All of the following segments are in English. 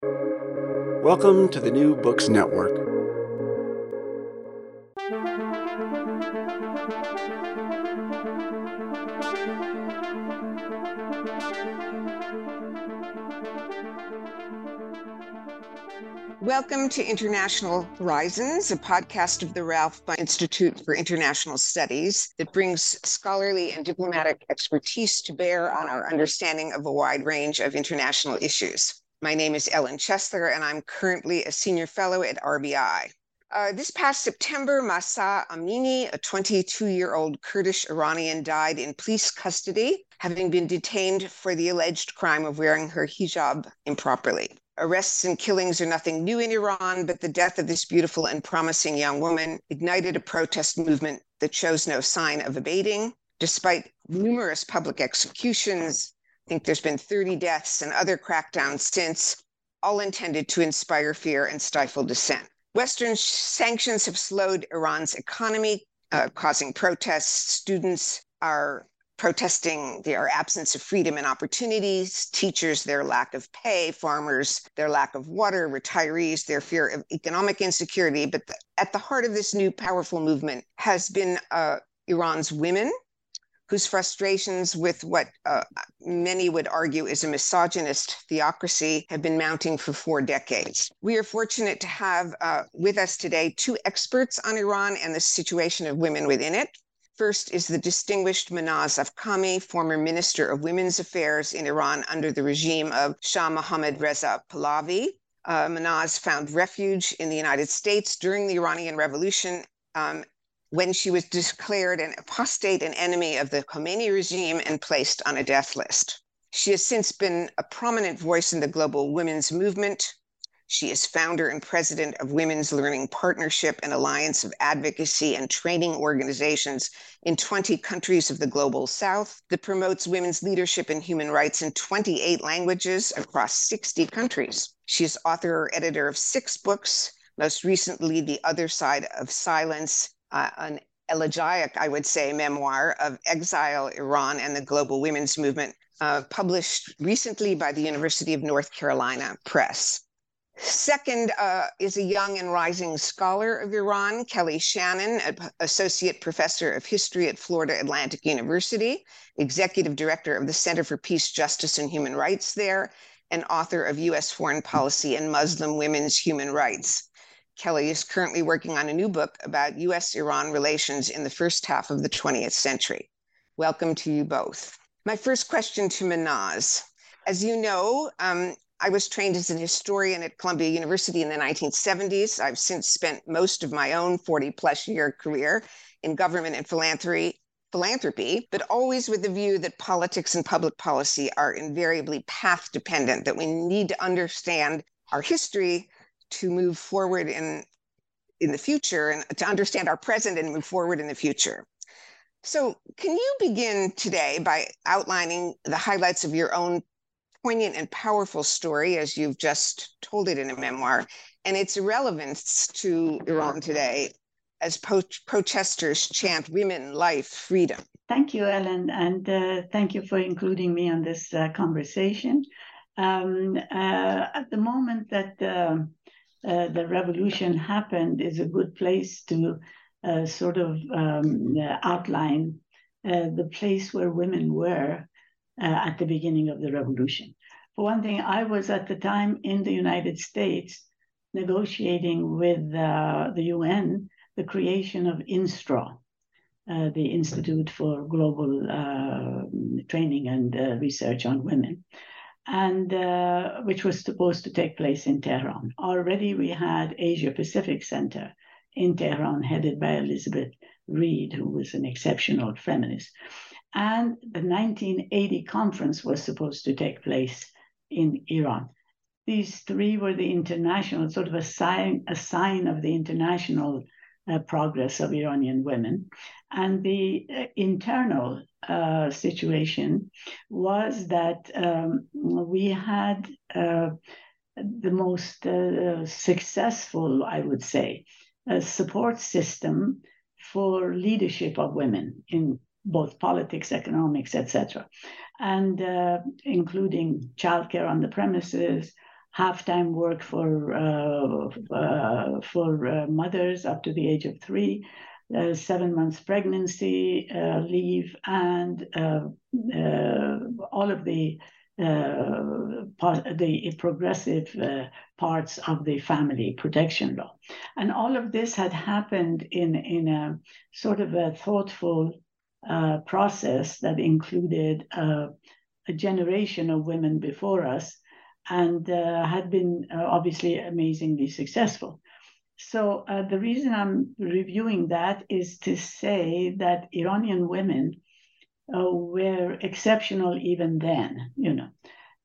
Welcome to the New Books Network. Welcome to International Horizons, a podcast of the Ralph Bunche Institute for International Studies that brings scholarly and diplomatic expertise to bear on our understanding of a wide range of international issues. My name is Ellen Chesler, and I'm currently a senior fellow at RBI. Uh, this past September, Mahsa Amini, a 22 year old Kurdish Iranian, died in police custody, having been detained for the alleged crime of wearing her hijab improperly. Arrests and killings are nothing new in Iran, but the death of this beautiful and promising young woman ignited a protest movement that shows no sign of abating. Despite numerous public executions, think there's been 30 deaths and other crackdowns since, all intended to inspire fear and stifle dissent. Western sanctions have slowed Iran's economy, uh, causing protests. Students are protesting their absence of freedom and opportunities, teachers, their lack of pay, farmers, their lack of water, retirees, their fear of economic insecurity. But the, at the heart of this new powerful movement has been uh, Iran's women, whose frustrations with what uh, many would argue is a misogynist theocracy have been mounting for four decades. We are fortunate to have uh, with us today two experts on Iran and the situation of women within it. First is the distinguished Mahnaz Afkami, former Minister of Women's Affairs in Iran under the regime of Shah Mohammad Reza Pahlavi. Uh, Mahnaz found refuge in the United States during the Iranian Revolution um, when she was declared an apostate and enemy of the Khomeini regime and placed on a death list. She has since been a prominent voice in the global women's movement, she is founder and president of Women's Learning Partnership, an alliance of advocacy and training organizations in 20 countries of the global south that promotes women's leadership and human rights in 28 languages across 60 countries. She is author or editor of six books, most recently, The Other Side of Silence, uh, an elegiac, I would say, memoir of exile, Iran, and the global women's movement, uh, published recently by the University of North Carolina Press. Second uh, is a young and rising scholar of Iran, Kelly Shannon, Associate Professor of History at Florida Atlantic University, Executive Director of the Center for Peace, Justice, and Human Rights there, and author of U.S. Foreign Policy and Muslim Women's Human Rights. Kelly is currently working on a new book about U.S. Iran relations in the first half of the 20th century. Welcome to you both. My first question to Mahnaz. As you know, um, I was trained as an historian at Columbia University in the 1970s. I've since spent most of my own 40 plus year career in government and philanthropy, philanthropy, but always with the view that politics and public policy are invariably path dependent, that we need to understand our history to move forward in, in the future and to understand our present and move forward in the future. So, can you begin today by outlining the highlights of your own poignant and powerful story, as you've just told it in a memoir, and its relevance to Iran today as po- protesters chant women, life, freedom. Thank you, Ellen, and uh, thank you for including me on this uh, conversation. Um, uh, at the moment that uh, uh, the revolution happened is a good place to uh, sort of um, outline the place where women were uh, at the beginning of the revolution. For one thing, I was at the time in the United States negotiating with uh, the UN the creation of INSTRAW, uh, the Institute for Global uh, Training and uh, Research on Women, and uh, which was supposed to take place in Tehran. Already we had Asia Pacific Center in Tehran, headed by Elizabeth Reid, who was an exceptional feminist. And the 1980 conference was supposed to take place in Iran. these three were the international, sort of a sign, a sign of the international uh, progress of Iranian women. And the uh, internal uh, situation was that um, we had uh, the most uh, successful, I would say, support system for leadership of women in both politics, economics, etc., and uh, including childcare on the premises, half-time work for uh, uh, for uh, mothers up to the age of three, uh, seven months pregnancy uh, leave, and all of the part, the progressive parts of the family protection law, and all of this had happened in in a sort of a thoughtful uh, process that included uh, a generation of women before us and uh, had been uh, obviously amazingly successful. So uh, the reason I'm reviewing that is to say that Iranian women uh, were exceptional even then, you know.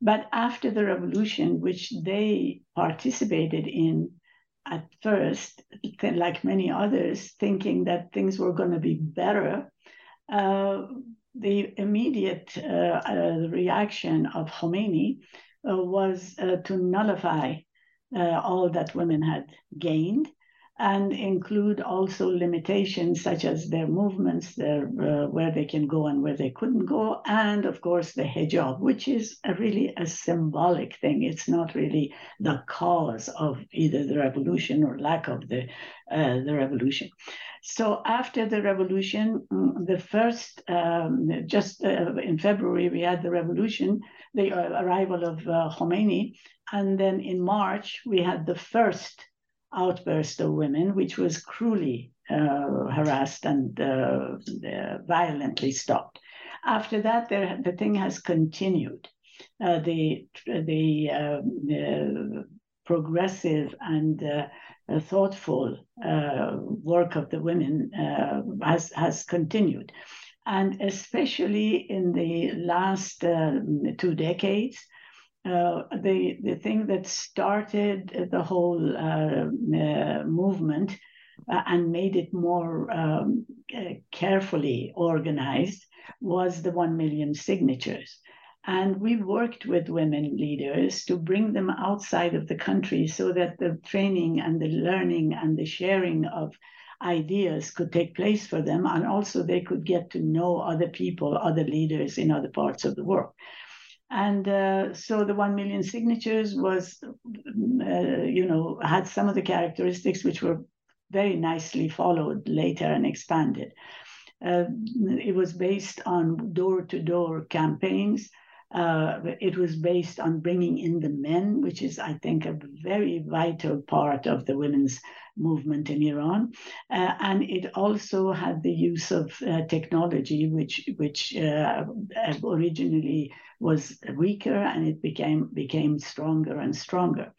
But after the revolution, which they participated in at first, like many others, thinking that things were going to be better, uh, the immediate uh, uh, reaction of Khomeini was to nullify Uh, all that women had gained and include also limitations such as their movements, their uh, where they can go and where they couldn't go, and of course the hijab, which is a really a symbolic thing. It's not really the cause of either the revolution or lack of the uh, the revolution. So after the revolution, mm, the first um, just uh, in February we had the revolution, the uh, arrival of uh, Khomeini, and then in March we had the first outburst of women, which was cruelly uh, harassed and uh, uh, violently stopped. After that, there, the thing has continued. Uh, the the, um, progressive and uh, thoughtful uh, work of the women has has continued, and especially in the last two decades, uh, the the thing that started the whole uh, uh, movement uh, and made it more um, uh, carefully organized was the one million signatures. And we worked with women leaders to bring them outside of the country so that the training and the learning and the sharing of ideas could take place for them. And also they could get to know other people, other leaders in other parts of the world. And uh, so the 1 million signatures was, uh, you know, had some of the characteristics which were very nicely followed later and expanded. Uh, it was based on door to door campaigns. Uh, it was based on bringing in the men, which is, I think, a very vital part of the women's movement in Iran. Uh, and it also had the use of uh, technology, which, which uh, originally was weaker and it became became stronger and stronger.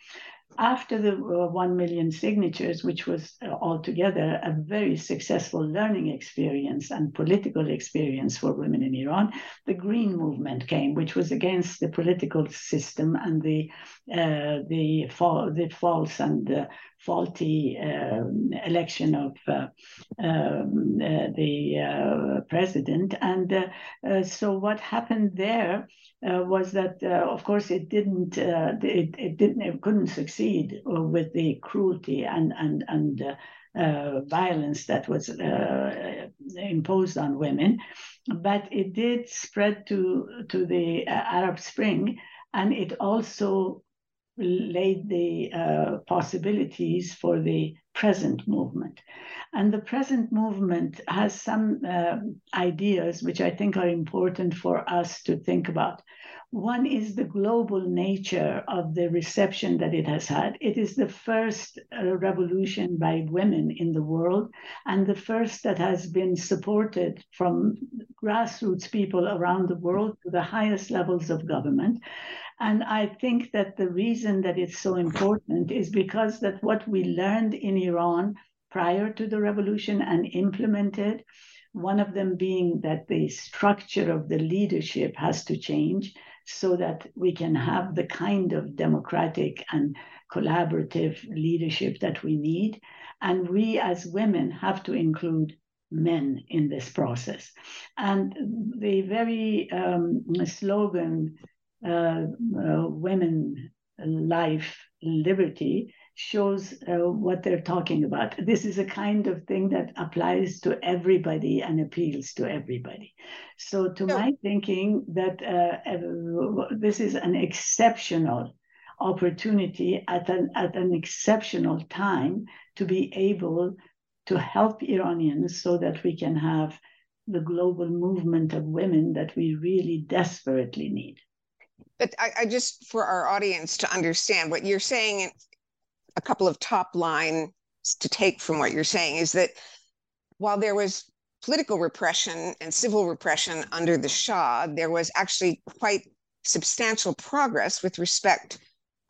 After the uh, 1 million signatures, which was uh, altogether a very successful learning experience and political experience for women in Iran, the Green Movement came, which was against the political system and the uh, the, fa- the false and faulty uh, election of uh, um, uh, the uh, president. And uh, so what happened there was that, of course, it didn't, it, it didn't, it couldn't succeed with the cruelty and and and. Uh, violence that was uh, imposed on women, but it did spread to to the Arab Spring, and it also laid the uh, possibilities for the present movement. And the present movement has some uh, ideas which I think are important for us to think about. One is the global nature of the reception that it has had. It is the first uh, revolution by women in the world, and the first that has been supported from grassroots people around the world to the highest levels of government. And I think that the reason that it's so important is because that what we learned in Iran prior to the revolution and implemented, one of them being that the structure of the leadership has to change. so that we can have the kind of democratic and collaborative leadership that we need. And we as women have to include men in this process. And the very um, slogan, Women, Life, Liberty, shows uh, what they're talking about. This is a kind of thing that applies to everybody and appeals to everybody. So, to my thinking, that uh, this is an exceptional opportunity at an at an exceptional time to be able to help Iranians so that we can have the global movement of women that we really desperately need. But I, I, just, for our audience to understand what you're saying, a couple of top lines to take from what you're saying is that while there was political repression and civil repression under the Shah, there was actually quite substantial progress with respect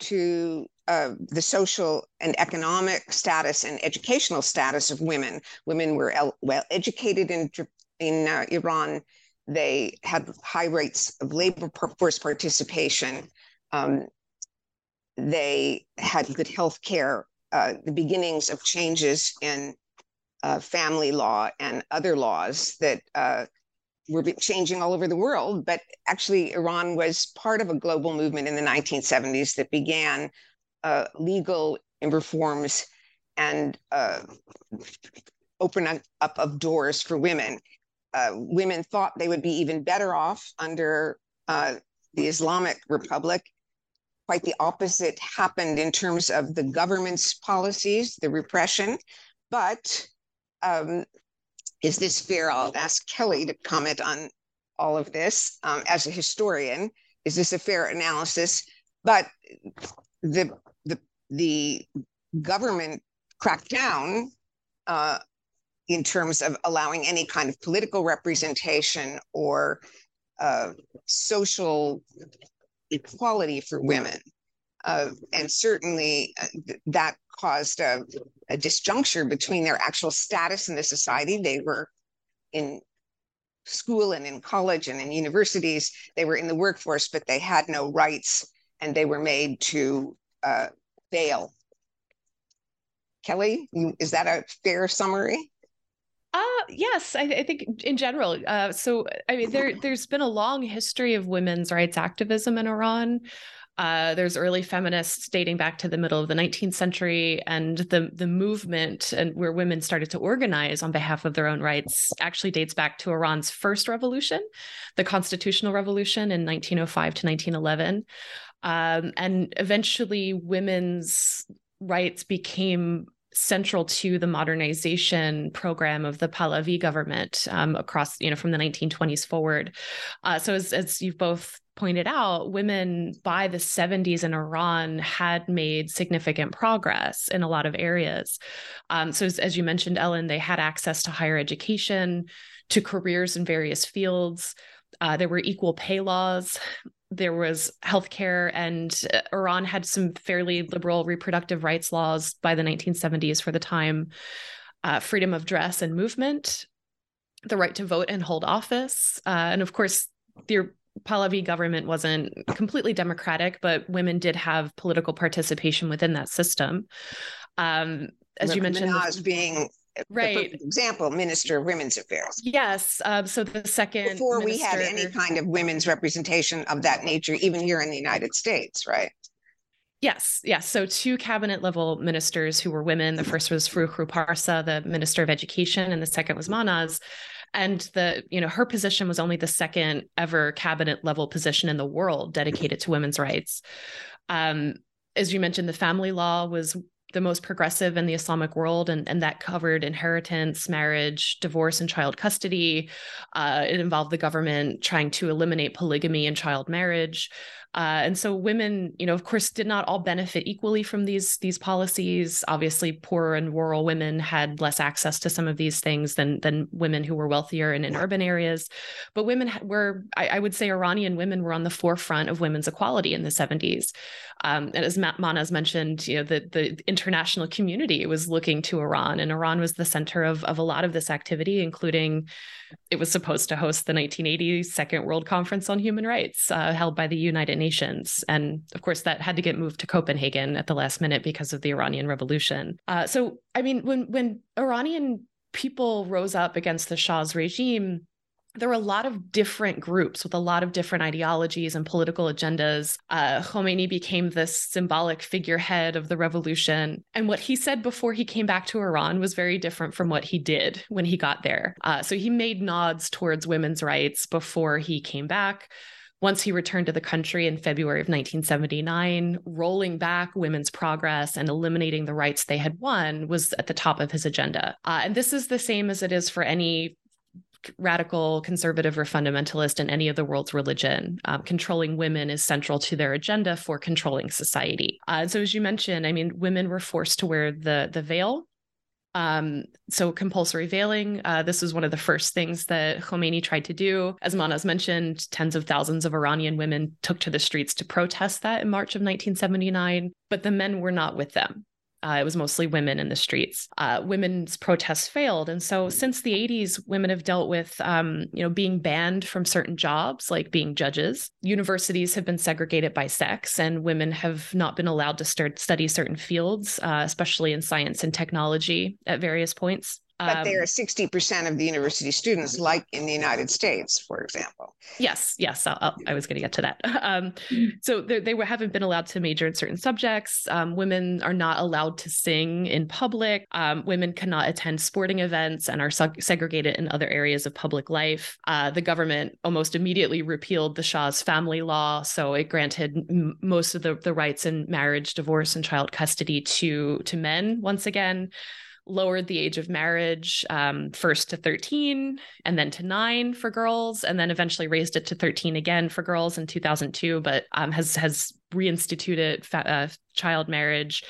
to uh, the social and economic status and educational status of women. Women were el- well educated in in uh, Iran. They had high rates of labor force participation. Um, they had good health care. Uh, the beginnings of changes in uh, family law and other laws that uh, were changing all over the world. But actually, Iran was part of a global movement in the 1970s that began uh, legal reforms and uh, open up of doors for women. Uh, women thought they would be even better off under uh, the Islamic Republic. Quite the opposite happened in terms of the government's policies, the repression. But um, is this fair? I'll ask Kelly to comment on all of this um, as a historian. Is this a fair analysis? But the the the government cracked down uh, in terms of allowing any kind of political representation or uh, social equality for women. Uh, and certainly uh, th- that caused a, a, disjuncture between their actual status in the society. They were in school and in college and in universities, they were in the workforce, but they had no rights and they were made to uh, fail. Kelly, is that a fair summary? Uh, yes, I, I think in general. Uh, so, I mean, there there's been a long history of women's rights activism in Iran. Uh, there's early feminists dating back to the middle of the 19th century, and the the movement and where women started to organize on behalf of their own rights actually dates back to Iran's first revolution, the constitutional revolution in 1905 to 1911. Um, and eventually, women's rights became central to the modernization program of the Pahlavi government um, across, you know, from the 1920s forward. Uh, so, as, as you've both pointed out, women by the 70s in Iran had made significant progress in a lot of areas. Um, so, as, as you mentioned, Ellen, they had access to higher education, to careers in various fields. Uh, there were equal pay laws there was healthcare, and uh, Iran had some fairly liberal reproductive rights laws by the 1970s for the time. Uh, freedom of dress and movement, the right to vote and hold office, uh, and of course, the Pahlavi government wasn't completely democratic, but women did have political participation within that system. Um, as you mentioned, being right example minister of women's affairs yes um, so the second before minister... we had any kind of women's representation of that nature even here in the united states right Yes, yes. So two cabinet level ministers who were women. The first was Farukh Parsa, the minister of education, and the second was Mahnaz. And the, you know, her position was only the second ever cabinet level position in the world dedicated to women's rights. Um, as you mentioned, the family law was the most progressive in the Islamic world, and, and that covered inheritance, marriage, divorce, and child custody. Uh, it involved the government trying to eliminate polygamy and child marriage. Uh, and so women, you know, of course, did not all benefit equally from these these policies. Obviously, poor and rural women had less access to some of these things than than women who were wealthier and in urban areas. But women were, I, I would say, Iranian women were on the forefront of women's equality in the 70s. Um, and as Mahnaz mentioned, you know, the the international community was looking to Iran, and Iran was the center of of a lot of this activity, including it was supposed to host the 1980 Second World Conference on Human Rights uh, held by the United Nations. And of course, that had to get moved to Copenhagen at the last minute because of the Iranian Revolution. Uh, so, I mean, when, when Iranian people rose up against the Shah's regime, there were a lot of different groups with a lot of different ideologies and political agendas. Uh, Khomeini became this symbolic figurehead of the revolution. And what he said before he came back to Iran was very different from what he did when he got there. Uh, so he made nods towards women's rights before he came back. Once he returned to the country in February of 1979, rolling back women's progress and eliminating the rights they had won was at the top of his agenda. Uh, and this is the same as it is for any radical conservative or fundamentalist in any of the world's religion. Um, controlling women is central to their agenda for controlling society. Uh, so, as you mentioned, I mean, women were forced to wear the the veil. Um, so compulsory veiling, uh, this was one of the first things that Khomeini tried to do. As Mahnaz mentioned, tens of thousands of Iranian women took to the streets to protest that in March of 1979, but the men were not with them. Uh, it was mostly women in the streets. Uh, women's protests failed, and so since the 80s, women have dealt with, um, you know, being banned from certain jobs, like being judges. Universities have been segregated by sex, and women have not been allowed to start study certain fields, uh, especially in science and technology, at various points. But um, they are 60% of the university students, like in the United States, for example. Yes, yes, I'll, I'll, i was going to get to that. Um, so they haven't been allowed to major in certain subjects. Um, women are not allowed to sing in public. Um, women cannot attend sporting events and are seg- segregated in other areas of public life. Uh, the government almost immediately repealed the Shah's family law, so it granted m- most of the, the rights in marriage, divorce, and child custody to to men once again lowered the age of marriage um, first to 13 and then to nine for girls, and then eventually raised it to 13 again for girls in 2002, but um, has has reinstituted fa- uh, child marriage.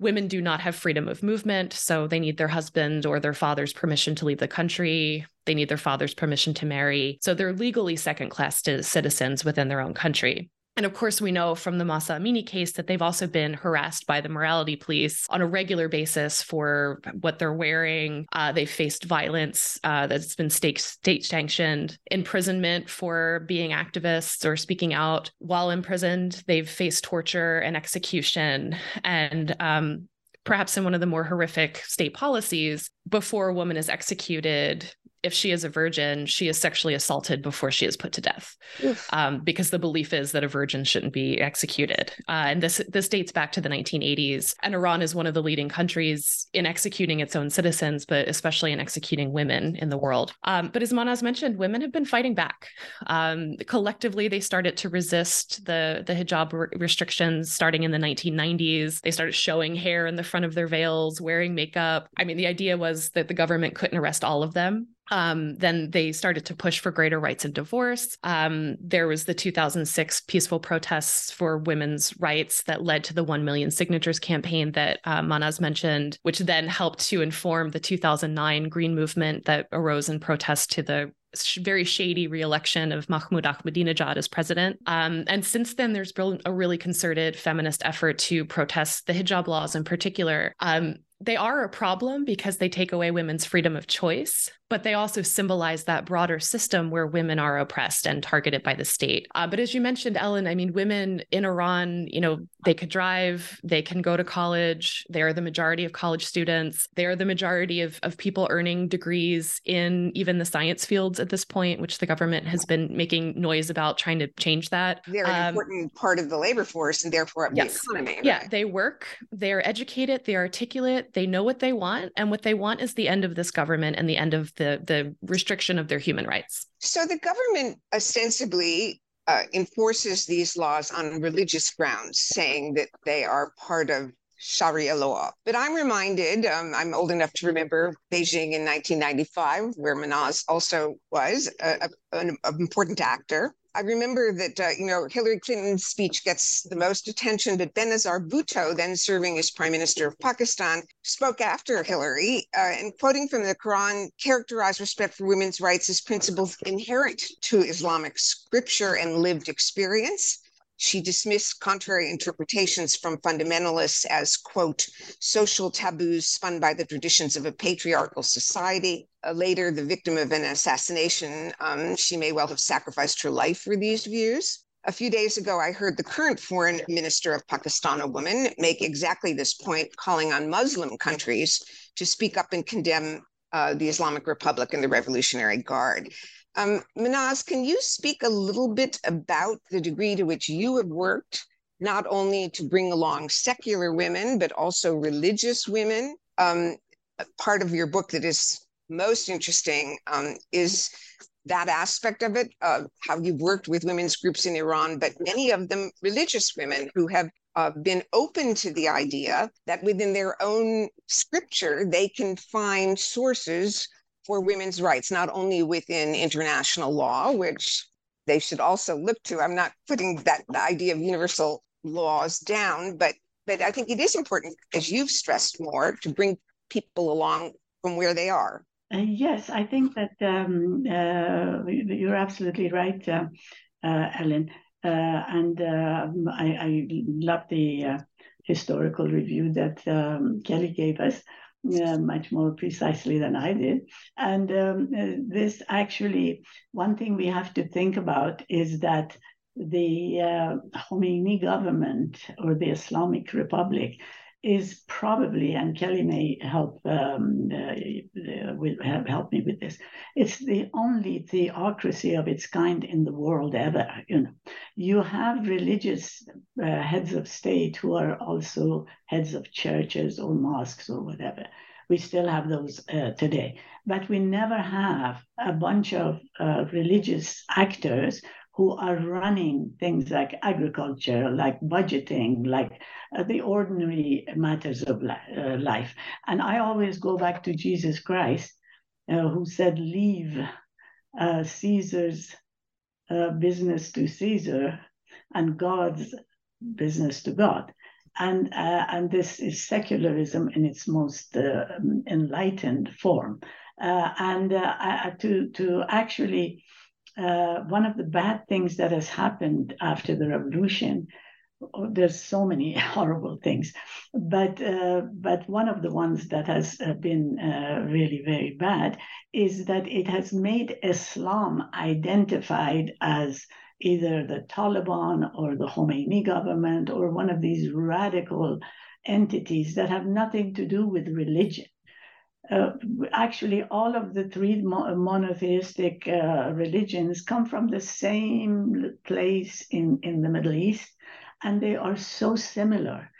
Women do not have freedom of movement, so they need their husband or their father's permission to leave the country. They need their father's permission to marry. So they're legally second class citizens within their own country. And of course, we know from the Mahsa Amini case that they've also been harassed by the morality police on a regular basis for what they're wearing. Uh, they've faced violence uh, that's been state, state sanctioned, imprisonment for being activists or speaking out while imprisoned. They've faced torture and execution. And um, perhaps in one of the more horrific state policies, before a woman is executed, if she is a virgin, she is sexually assaulted before she is put to death, um, because the belief is that a virgin shouldn't be executed. Uh, and this this dates back to the 1980s. And Iran is one of the leading countries in executing its own citizens, but especially in executing women in the world. Um, but as Mahnaz mentioned, women have been fighting back. Um, collectively, they started to resist the the hijab re- restrictions starting in the 1990s. They started showing hair in the front of their veils, wearing makeup. I mean, the idea was that the government couldn't arrest all of them um, then they started to push for greater rights in divorce. Um, there was the 2006 peaceful protests for women's rights that led to the 1 million signatures campaign that uh, Mahnaz mentioned, which then helped to inform the 2009 Green Movement that arose in protest to the very shady reelection of Mahmoud Ahmadinejad as president. Um, and since then, there's been a really concerted feminist effort to protest the hijab laws in particular. Um, they are a problem because they take away women's freedom of choice but they also symbolize that broader system where women are oppressed and targeted by the state. Uh, but as you mentioned, Ellen, I mean, women in Iran, you know, they could drive, they can go to college, they are the majority of college students, they are the majority of, of people earning degrees in even the science fields at this point, which the government has been making noise about trying to change that. They're an um, important part of the labor force and therefore of yes. the economy. Right? Yeah, they work, they're educated, they're articulate, they know what they want, and what they want is the end of this government and the end of the the restriction of their human rights. So the government ostensibly uh, enforces these laws on religious grounds, saying that they are part of Sharia law. But I'm reminded, um, I'm old enough to remember Beijing in 1995, where Mahnaz also was a, a, an important actor I remember that, uh, you know, Hillary Clinton's speech gets the most attention, but Benazir Bhutto, then serving as prime minister of Pakistan, spoke after Hillary uh, and quoting from the Quran, characterized respect for women's rights as principles inherent to Islamic scripture and lived experience. She dismissed contrary interpretations from fundamentalists as, quote, social taboos spun by the traditions of a patriarchal society. Uh, later, the victim of an assassination, um, she may well have sacrificed her life for these views. A few days ago, I heard the current foreign minister of Pakistan, a woman, make exactly this point, calling on Muslim countries to speak up and condemn uh, the Islamic Republic and the Revolutionary Guard. Um, Mahnaz, can you speak a little bit about the degree to which you have worked not only to bring along secular women, but also religious women? Um, part of your book that is most interesting um, is that aspect of it, uh, how you've worked with women's groups in Iran, but many of them religious women who have uh, been open to the idea that within their own scripture, they can find sources for women's rights, not only within international law, which they should also look to. I'm not putting that idea of universal laws down, but but I think it is important, as you've stressed more, to bring people along from where they are. Uh, yes, I think that um, uh, you're absolutely right, uh, uh Ellen. Uh, and um, I, I, love the uh, historical review that um, Kelly gave us uh, much more precisely than I did. And um, uh, this actually, one thing we have to think about is that the uh, Khomeini government or the Islamic Republic is probably, and Kelly may help um, uh, will help me with this. It's the only theocracy of its kind in the world ever. You know, you have religious uh, heads of state who are also heads of churches or mosques or whatever. We still have those uh, today, but we never have a bunch of uh, religious actors who are running things like agriculture, like budgeting, like uh, the ordinary matters of li- uh, life. And I always go back to Jesus Christ, uh, who said, Leave uh, Caesar's uh, business to Caesar and God's business to God. And, uh, and this is secularism in its most enlightened form. and to, to actually uh, one of the bad things that has happened after the revolution oh, there's so many horrible things but uh, but one of the ones that has uh, been uh, really very bad is that it has made islam identified as either the taliban or the khomeini government or one of these radical entities that have nothing to do with religion uh, actually all of the three monotheistic uh, religions come from the same place in, in the Middle East, and they are so similar.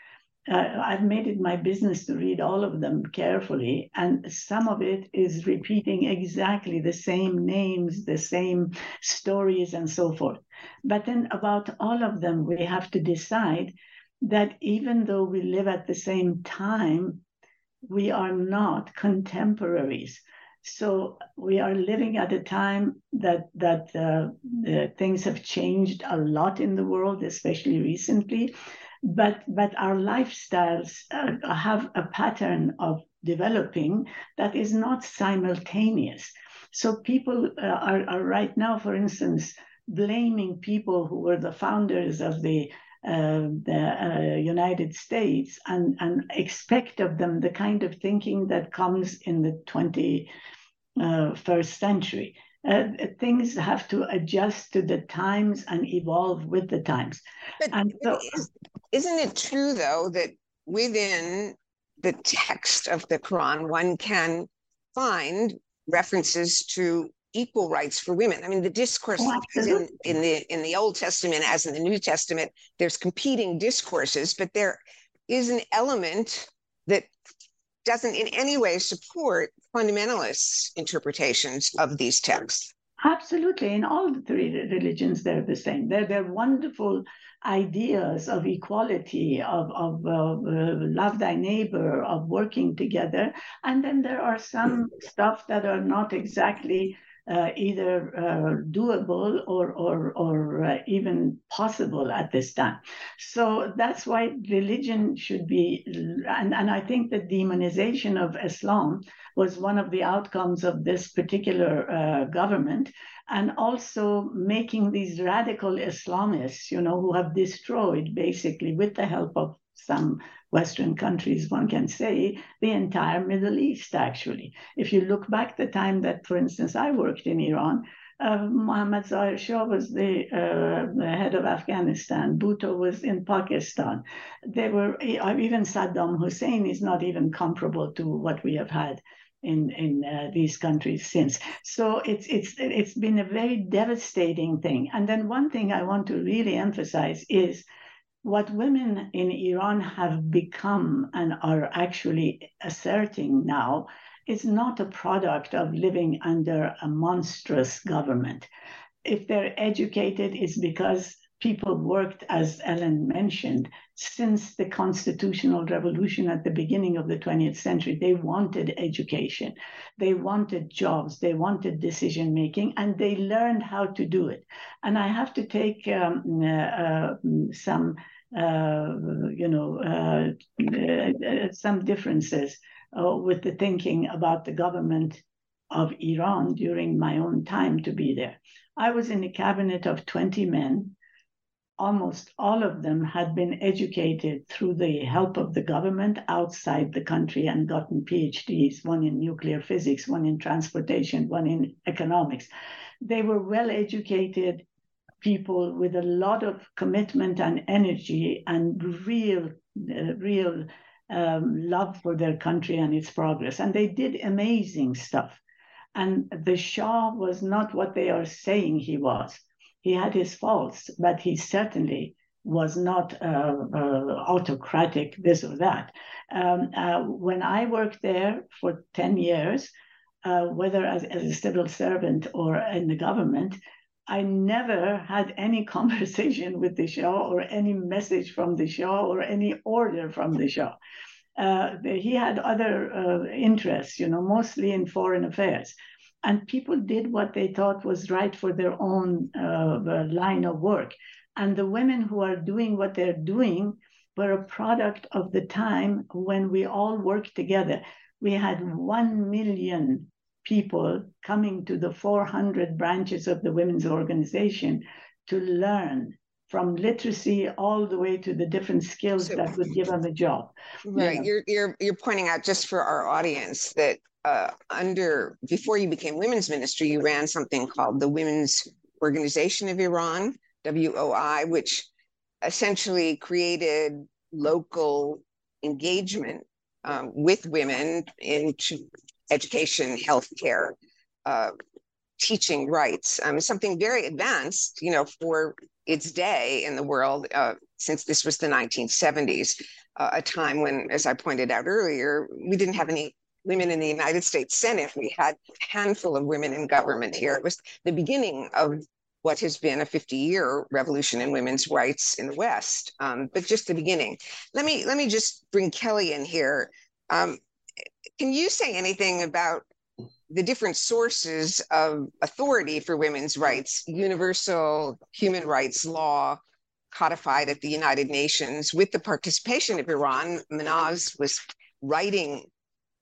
Uh, I've made it my business to read all of them carefully, and some of it is repeating exactly the same names, the same stories, and so forth. But then, about all of them, we have to decide that even though we live at the same time, we are not contemporaries. So we are living at a time that that uh, things have changed a lot in the world, especially recently. But but our lifestyles uh, have a pattern of developing that is not simultaneous. So people uh, are, are right now, for instance, blaming people who were the founders of the uh, the uh, United States and, and expect of them the kind of thinking that comes in the 21st uh, century. Uh, things have to adjust to the times and evolve with the times. But and so, isn't it true, though, that within the text of the Quran, one can find references to equal rights for women. I mean, the discourse oh, in, in the in the Old Testament as in the New Testament, there's competing discourses, but there is an element that doesn't in any way support fundamentalists' interpretations of these texts. Absolutely. In all the three religions, they're the same. They're, they're wonderful ideas of equality, of, of uh, uh, love thy neighbor, of working together. And then there are some stuff that are not exactly uh, either uh, doable or or or uh, even possible at this time. So that's why religion should be, and and I think the demonization of Islam was one of the outcomes of this particular uh, government, and also making these radical Islamists, you know, who have destroyed basically with the help of some Western countries, one can say, the entire Middle East, actually. If you look back the time that, for instance, I worked in Iran, uh, Mohammad Zahir Shah was the, uh, the, head of Afghanistan. Bhutto was in Pakistan. They were uh, even Saddam Hussein is not even comparable to what we have had in in uh, these countries since. So it's it's it's been a very devastating thing. And then one thing I want to really emphasize is what women in Iran have become and are actually asserting now is not a product of living under a monstrous government. If they're educated, it's because people worked, as Ellen mentioned, since the constitutional revolution at the beginning of the 20th century. They wanted education, they wanted jobs, they wanted decision making, and they learned how to do it. And I have to take um, uh, uh, some you know, uh, uh, some differences with the thinking about the government of Iran during my own time to be there. I was in a cabinet of 20 men. Almost all of them had been educated through the help of the government outside the country and gotten PhDs, one in nuclear physics, one in transportation, one in economics. They were well educated people with a lot of commitment and energy and real, uh, real um, love for their country and its progress. And they did amazing stuff. And the Shah was not what they are saying he was. He had his faults, but he certainly was not uh, uh, autocratic, this or that. Um, uh, when I worked there for 10 years, uh, whether as, as, a civil servant or in the government, I never had any conversation with the Shah or any message from the Shah or any order from the Shah. Uh, he had other uh, interests, you know, mostly in foreign affairs. And people did what they thought was right for their own uh, line of work. And the women who are doing what they're doing were a product of the time when we all worked together. We had 1 million people coming to the 400 branches of the women's organization to learn from literacy all the way to the different skills so, that would give them a job. Right. You know? You're you're you're pointing out just for our audience that uh, under before you became women's ministry, you ran something called the Women's Organization of Iran, WOI, which essentially created local engagement um, with women into education, healthcare, uh, teaching rights, um, something very advanced, you know, for its day in the world, uh, since this was the 1970s, uh, a time when, as I pointed out earlier, we didn't have any women in the United States Senate. We had a handful of women in government here. It was the beginning of what has been a 50 year revolution in women's rights in the West, um, but just the beginning. Let me let me just bring Kelly in here. Um, can you say anything about the different sources of authority for women's rights, universal human rights law codified at the United Nations with the participation of Iran? Mahnaz was writing,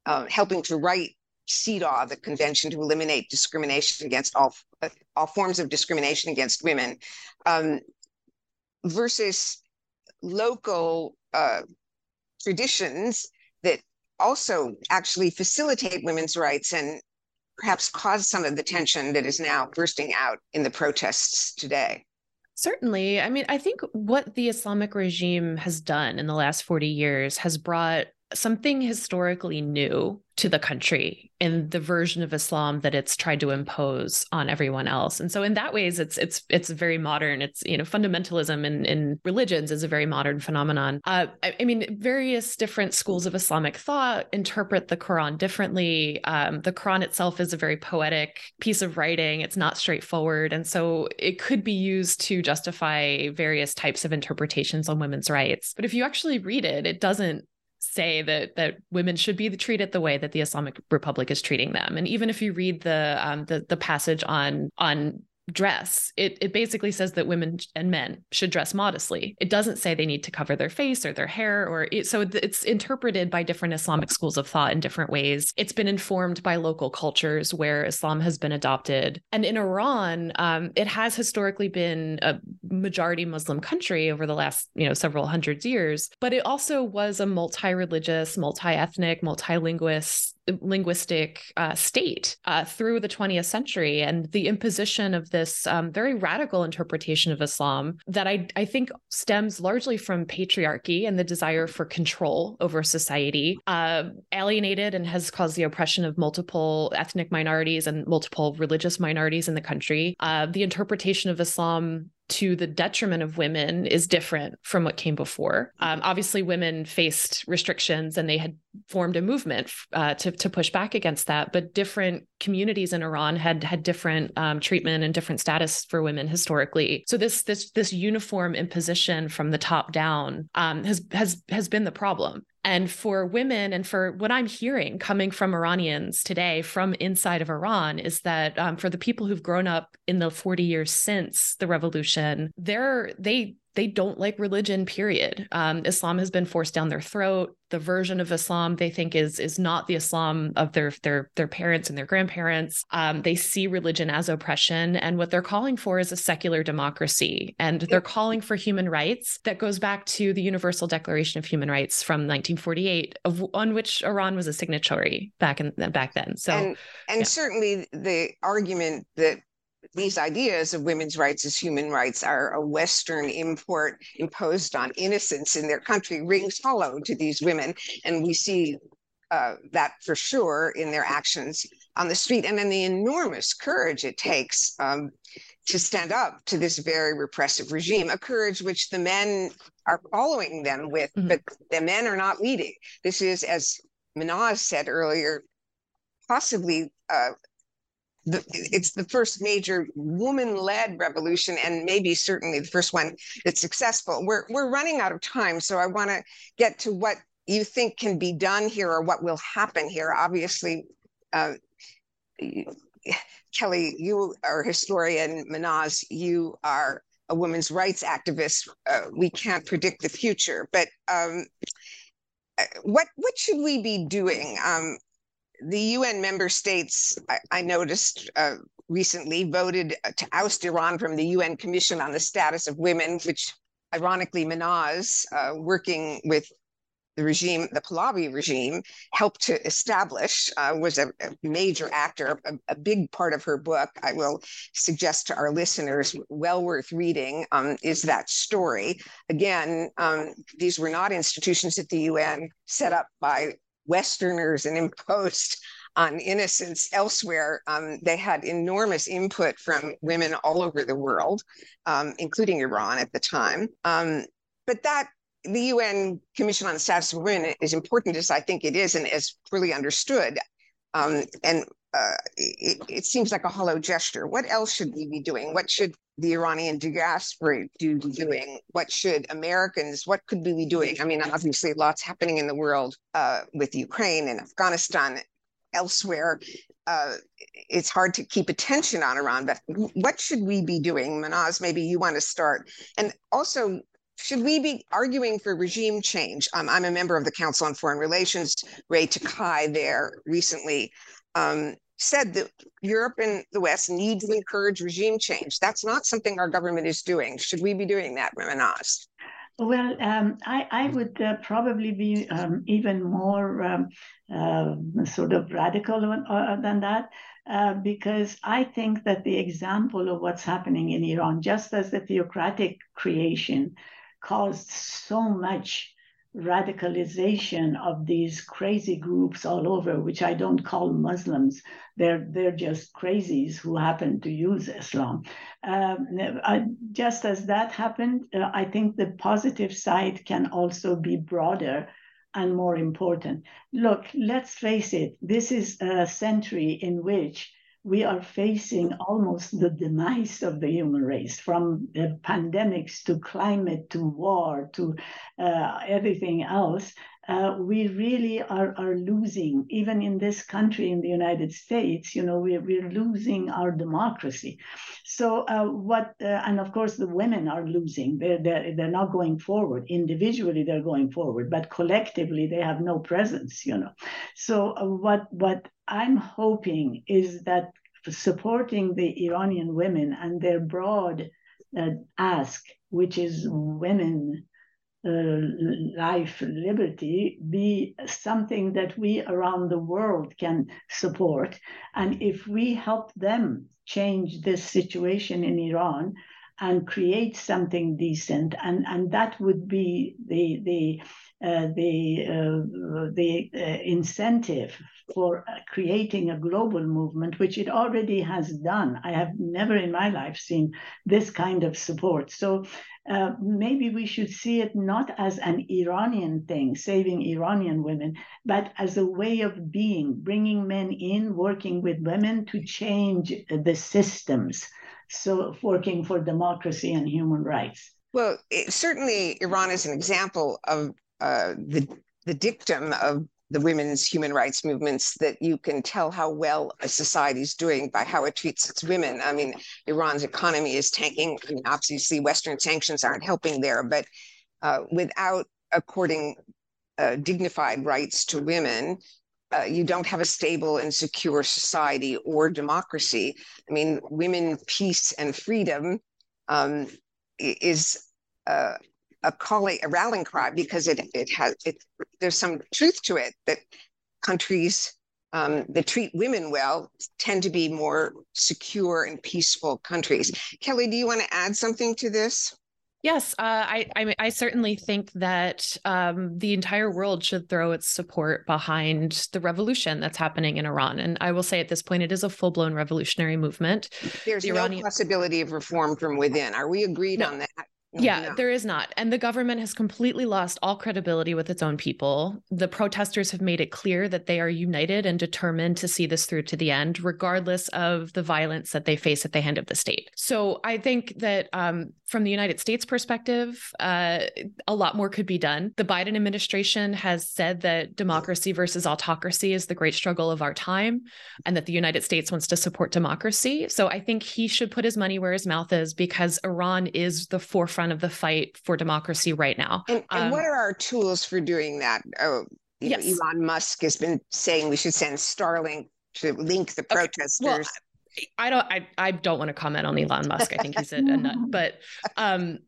uh, helping to write CEDAW, the Convention to Eliminate Discrimination Against All, all Forms of Discrimination Against Women, um, versus local uh, traditions also actually facilitate women's rights and perhaps cause some of the tension that is now bursting out in the protests today. Certainly. I mean, I think what the Islamic regime has done in the last 40 years has brought something historically new to the country in the version of Islam that it's tried to impose on everyone else. And so in that ways it's it's it's very modern. It's you know fundamentalism in, in religions is a very modern phenomenon. Uh, I, I, mean various different schools of Islamic thought interpret the Quran differently. Um, the Quran itself is a very poetic piece of writing. It's not straightforward. And so it could be used to justify various types of interpretations on women's rights. But if you actually read it, it doesn't say that that women should be treated the way that the Islamic Republic is treating them. And even if you read the um, the, the passage on on dress it it basically says that women and men should dress modestly. It doesn't say they need to cover their face or their hair or it, so it's interpreted by different islamic schools of thought in different ways. It's been informed by local cultures where islam has been adopted. And in iran um, it has historically been a majority muslim country over the last you know several hundred years but it also was a multi-religious multi-ethnic multi-linguist linguistic uh, state uh, through the 20th century and the imposition of this um, very radical interpretation of Islam that I, I think stems largely from patriarchy and the desire for control over society, uh, alienated and has caused the oppression of multiple ethnic minorities and multiple religious minorities in the country. Uh, the interpretation of Islam to the detriment of women is different from what came before. Um, obviously, women faced restrictions and they had formed a movement uh, to, to push back against that. But different communities in Iran had had different um, treatment and different status for women historically. So this this this uniform imposition from the top down um, has has has been the problem. And for women, and for what I'm hearing coming from Iranians today from inside of Iran, is that um, for the people who've grown up in the 40 years since the revolution, they're they they don't like religion period. Um, islam has been forced down their throat. The version of islam they think is is not the islam of their their their parents and their grandparents. Um, they see religion as oppression and what they're calling for is a secular democracy. And they're calling for human rights. That goes back to the universal declaration of human rights from 1948 of, on which iran was a signatory back in back then. So and, and yeah. certainly the argument that these ideas of women's rights as human rights are a Western import imposed on innocents in their country rings hollow to these women. And we see uh, that for sure in their actions on the street and in the enormous courage it takes um, to stand up to this very repressive regime, a courage which the men are following them with, mm-hmm. but the men are not leading. This is, as Mahnaz said earlier, possibly uh, the, it's the first major woman-led revolution and maybe certainly the first one that's successful. We're, we're running out of time so i want to get to what you think can be done here or what will happen here. Obviously uh, kelly you are a historian mahnaz you are a women's rights activist. Uh, we can't predict the future but um, uh, what what should we be doing? Um, the UN member states, I, I noticed uh, recently, voted to oust Iran from the UN Commission on the Status of Women, which ironically, Mahnaz, uh, working with the regime, the Pahlavi regime, helped to establish, uh, was a, a, major actor, a, a, big part of her book. I will suggest to our listeners, well worth reading, um, is that story. Again, um, these were not institutions at the UN set up by Westerners and imposed on innocents elsewhere. Um, they had enormous input from women all over the world, um, including Iran at the time. Um, but that the UN Commission on the Status of Women is important as I think it is and as fully understood. Um, and uh, it, it, seems like a hollow gesture. What else should we be doing? What should the Iranian diaspora do doing? What should Americans, what could we be doing? I mean, obviously, lots happening in the world uh, with Ukraine and Afghanistan, elsewhere. Uh, it's hard to keep attention on Iran, but what should we be doing? Mahnaz, maybe you want to start. And also, should we be arguing for regime change? Um, I'm a member of the Council on Foreign Relations. Ray Takeyh there recently um, said that Europe and the West need to encourage regime change. That's not something our government is doing. Should we be doing that, Mahnaz? Well, um, I, I, would uh, probably be um, even more um, uh, sort of radical uh, than that. Uh, because I think that the example of what's happening in Iran, just as the theocratic creation caused so much radicalization of these crazy groups all over, which I don't call Muslims. They're they're just crazies who happen to use Islam. Um, I, just as that happened, uh, I think the positive side can also be broader and more important. Look, let's face it. This is a century in which we are facing almost the demise of the human race from pandemics to climate to war to uh, everything else. Uh, we really are, are losing, even in this country, in the United States, you know, we're, we're losing our democracy. So uh, what, uh, and of course the women are losing, they're, they're, they're not going forward. Individually, they're going forward, but collectively, they have no presence, you know. So uh, what, what I'm hoping is that supporting the Iranian women and their broad uh, ask, which is women uh, life, liberty be something that we around the world can support. And if we help them change this situation in Iran and create something decent, and, and that would be the the uh, the uh, the uh, incentive for creating a global movement, which it already has done. I have never in my life seen this kind of support. So uh, maybe we should see it not as an Iranian thing, saving Iranian women, but as a way of being, bringing men in, working with women to change the systems. So, working for democracy and human rights. Well, it, certainly Iran is an example of uh, the the dictum of the women's human rights movements that you can tell how well a society is doing by how it treats its women. I mean, Iran's economy is tanking. I mean, obviously, Western sanctions aren't helping there, but uh, without according uh, dignified rights to women, uh, you don't have a stable and secure society or democracy. I mean, women, peace, and freedom um, is uh, a calling, a rallying cry, because it it has it. There's some truth to it that countries um, that treat women well tend to be more secure and peaceful countries. Kelly, do you want to add something to this? Yes, uh, I, I, I certainly think that um, the entire world should throw its support behind the revolution that's happening in Iran. And I will say at this point, it is a full blown revolutionary movement. There's the no Iranian... possibility of reform from within. Are we agreed no. on that? Yeah, no. there is not. And the government has completely lost all credibility with its own people. The protesters have made it clear that they are united and determined to see this through to the end, regardless of the violence that they face at the hand of the state. So I think that um, from the United States perspective, uh, a lot more could be done. The Biden administration has said that democracy versus autocracy is the great struggle of our time and that the United States wants to support democracy. So I think he should put his money where his mouth is because Iran is the forefront of the fight for democracy right now. And, and um, what are our tools for doing that? Oh, yes. Know, Elon Musk has been saying we should send Starlink to link the protesters. Okay. Well, I don't I, I don't want to comment on Elon Musk. I think he's a, a nut. But um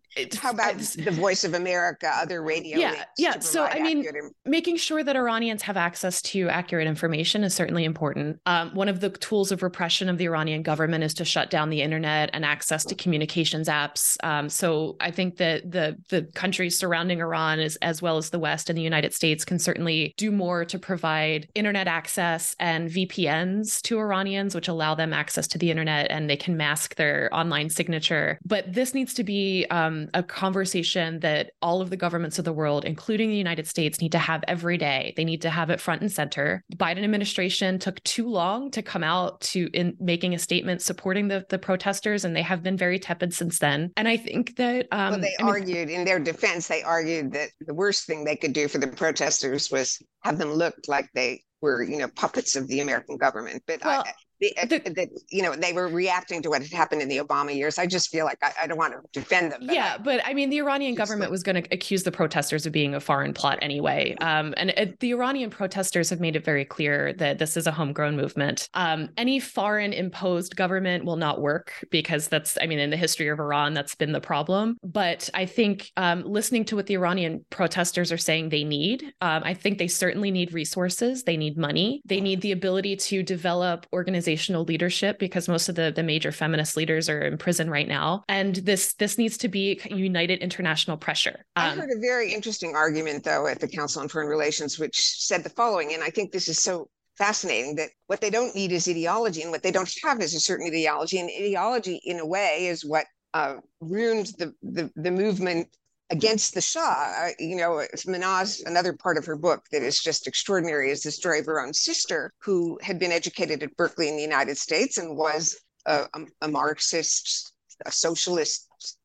how about the Voice of America, other radio? Yeah, yeah. So I mean, making sure that Iranians have access to accurate information is certainly important. Um, one of the tools of repression of the Iranian government is to shut down the internet and access to communications apps. Um, so I think that the the countries surrounding Iran, as as well as the West and the United States, can certainly do more to provide internet access and VPNs to Iranians, which allow them access to the internet and they can mask their online signature. But this needs to be um, a conversation that all of the governments of the world, including the United States, need to have every day. They need to have it front and center. The Biden administration took too long to come out to in making a statement supporting the, the protesters, and they have been very tepid since then. And I think that um, well, they I mean, argued in their defense, they argued that the worst thing they could do for the protesters was have them look like they were, you know, puppets of the American government. But well, I, uh, the, that you know they were reacting to what had happened in the Obama years. I just feel like I, I don't want to defend them. But yeah, I, but I mean, the Iranian government was going to accuse the protesters of being a foreign plot anyway, um, and uh, the Iranian protesters have made it very clear that this is a homegrown movement. Um, any foreign imposed government will not work because that's, I mean, in the history of Iran, that's been the problem. But I think um, listening to what the Iranian protesters are saying they need, um, I think they certainly need resources. They need money. They need the ability to develop organizations organizational leadership because most of the, the major feminist leaders are in prison right now. And this this needs to be united international pressure. Um, I heard a very interesting argument though at the Council on Foreign Relations, which said the following, and I think this is so fascinating that what they don't need is ideology and what they don't have is a certain ideology and ideology in a way is what uh, ruined the, the, the movement against the Shah. You know, Mahnaz, another part of her book that is just extraordinary is the story of her own sister, who had been educated at Berkeley in the United States and was a, a Marxist, a socialist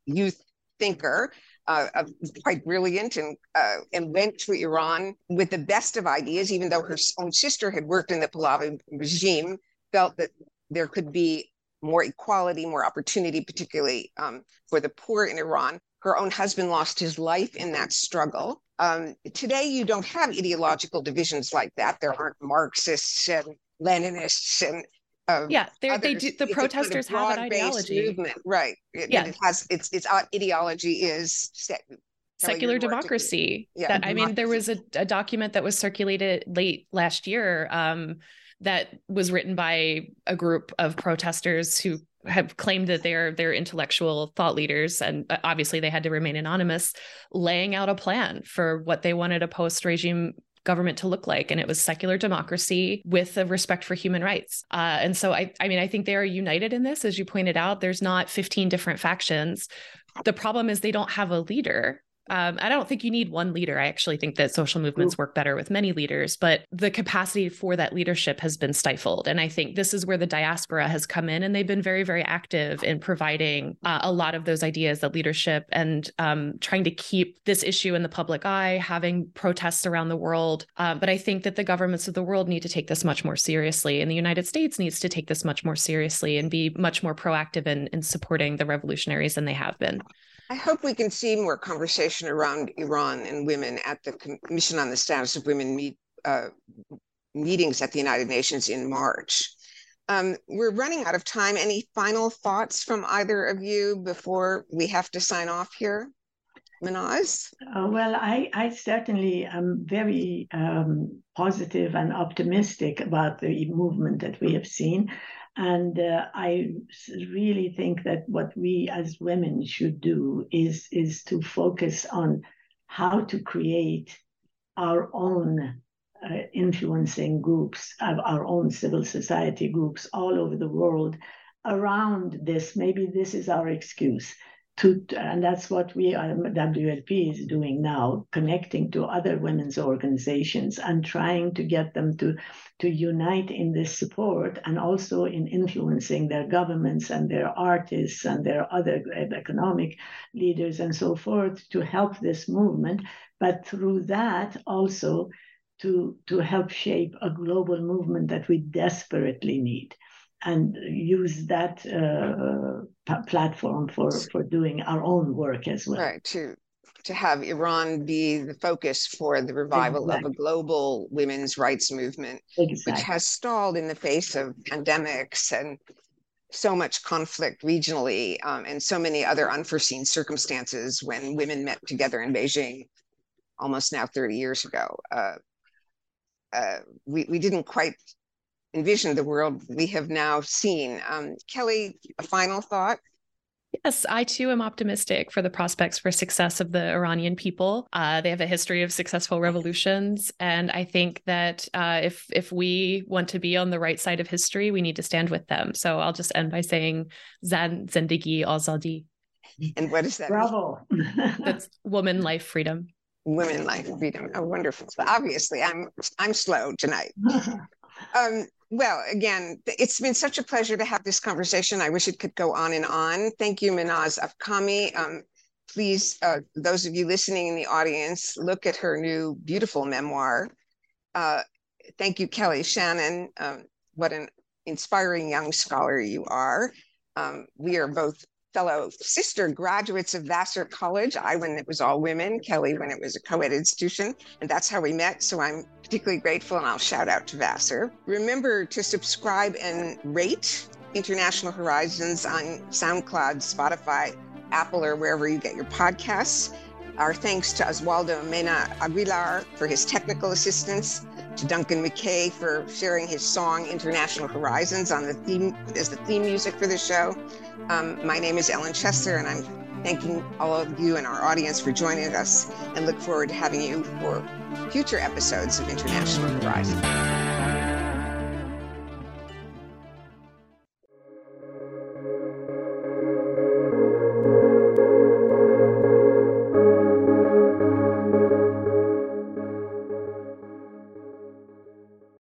youth thinker. uh, uh, quite brilliant and uh, and went to Iran with the best of ideas, even though her own sister had worked in the Pahlavi regime, felt that there could be more equality, more opportunity, particularly um, for the poor in Iran. Her own husband lost his life in that struggle. Um, today, you don't have ideological divisions like that. There aren't Marxists and Leninists and um, yeah, they do. The protesters have an ideology, movement, right? It, yeah, it has its its ideology is set, secular democracy. Yeah, that, democracy. I mean, there was a, a, document that was circulated late last year um, that was written by a group of protesters who have claimed that they're they're intellectual thought leaders and uh, obviously they had to remain anonymous laying out a plan for what they wanted a post regime government to look like. And it was secular democracy with a respect for human rights. Uh, and so I, I mean i think they are united in this. As you pointed out there's not 15 different factions. The problem is they don't have a leader um, I don't think you need one leader. I actually think that social movements work better with many leaders, but the capacity for that leadership has been stifled. And I think this is where the diaspora has come in, and they've been very, very active in providing uh, a lot of those ideas that leadership and um, trying to keep this issue in the public eye, having protests around the world. Uh, but I think that the governments of the world need to take this much more seriously, and the United States needs to take this much more seriously and be much more proactive in, in supporting the revolutionaries than they have been. I hope we can see more conversation around Iran and women at the Commission on the Status of Women meet, uh, meetings at the United Nations in March. Um, we're running out of time. Any final thoughts from either of you before we have to sign off here? Mahnaz? Uh, well, I, I certainly am very um, positive and optimistic about the movement that we have seen. And uh, I really think that what we as women should do is, is to focus on how to create our own uh, influencing groups, our own civil society groups all over the world around this. Maybe this is our excuse to, and that's what we um, are, WLP is doing now, connecting to other women's organizations and trying to get them to, to unite in this support and also in influencing their governments and their artists and their other economic leaders and so forth to help this movement. But through that also to, to help shape a global movement that we desperately need and use that uh, p- platform for for doing our own work as well. Right to to have Iran be the focus for the revival exactly. of a global women's rights movement, exactly. which has stalled in the face of pandemics and so much conflict regionally um, and so many other unforeseen circumstances when women met together in Beijing almost now 30 years ago. Uh, uh, we, we didn't quite envisioned the world we have now seen. Um, Kelly, a final thought? Yes, I too am optimistic for the prospects for success of the Iranian people. Uh, they have a history of successful revolutions, and I think that uh, if if we want to be on the right side of history, we need to stand with them. So I'll just end by saying "Zan Zendegi Azadi." And what is that? Bravo! That's woman, life, freedom. Women, life, freedom. Oh, wonderful! Obviously, I'm I'm slow tonight. Um, well, again, it's been such a pleasure to have this conversation. I wish it could go on and on. Thank you, Mahnaz Afkhami. Um, please, uh, those of you listening in the audience, look at her new beautiful memoir. Uh, thank you, Kelly Shannon. Um, what an inspiring young scholar you are. Um, we are both fellow sister graduates of Vassar College. I, when it was all women, Kelly, when it was a co ed institution. And that's how we met. So I'm particularly grateful, and I'll shout out to Vassar. Remember to subscribe and rate International Horizons on SoundCloud, Spotify, Apple, or wherever you get your podcasts. Our thanks to Oswaldo Mena Aguilar for his technical assistance, to Duncan McKay for sharing his song International Horizons on the theme as the theme music for the show. Um, my name is Ellen Chesler, and I'm thanking all of you and our audience for joining us and look forward to having you for future episodes of International Horizon.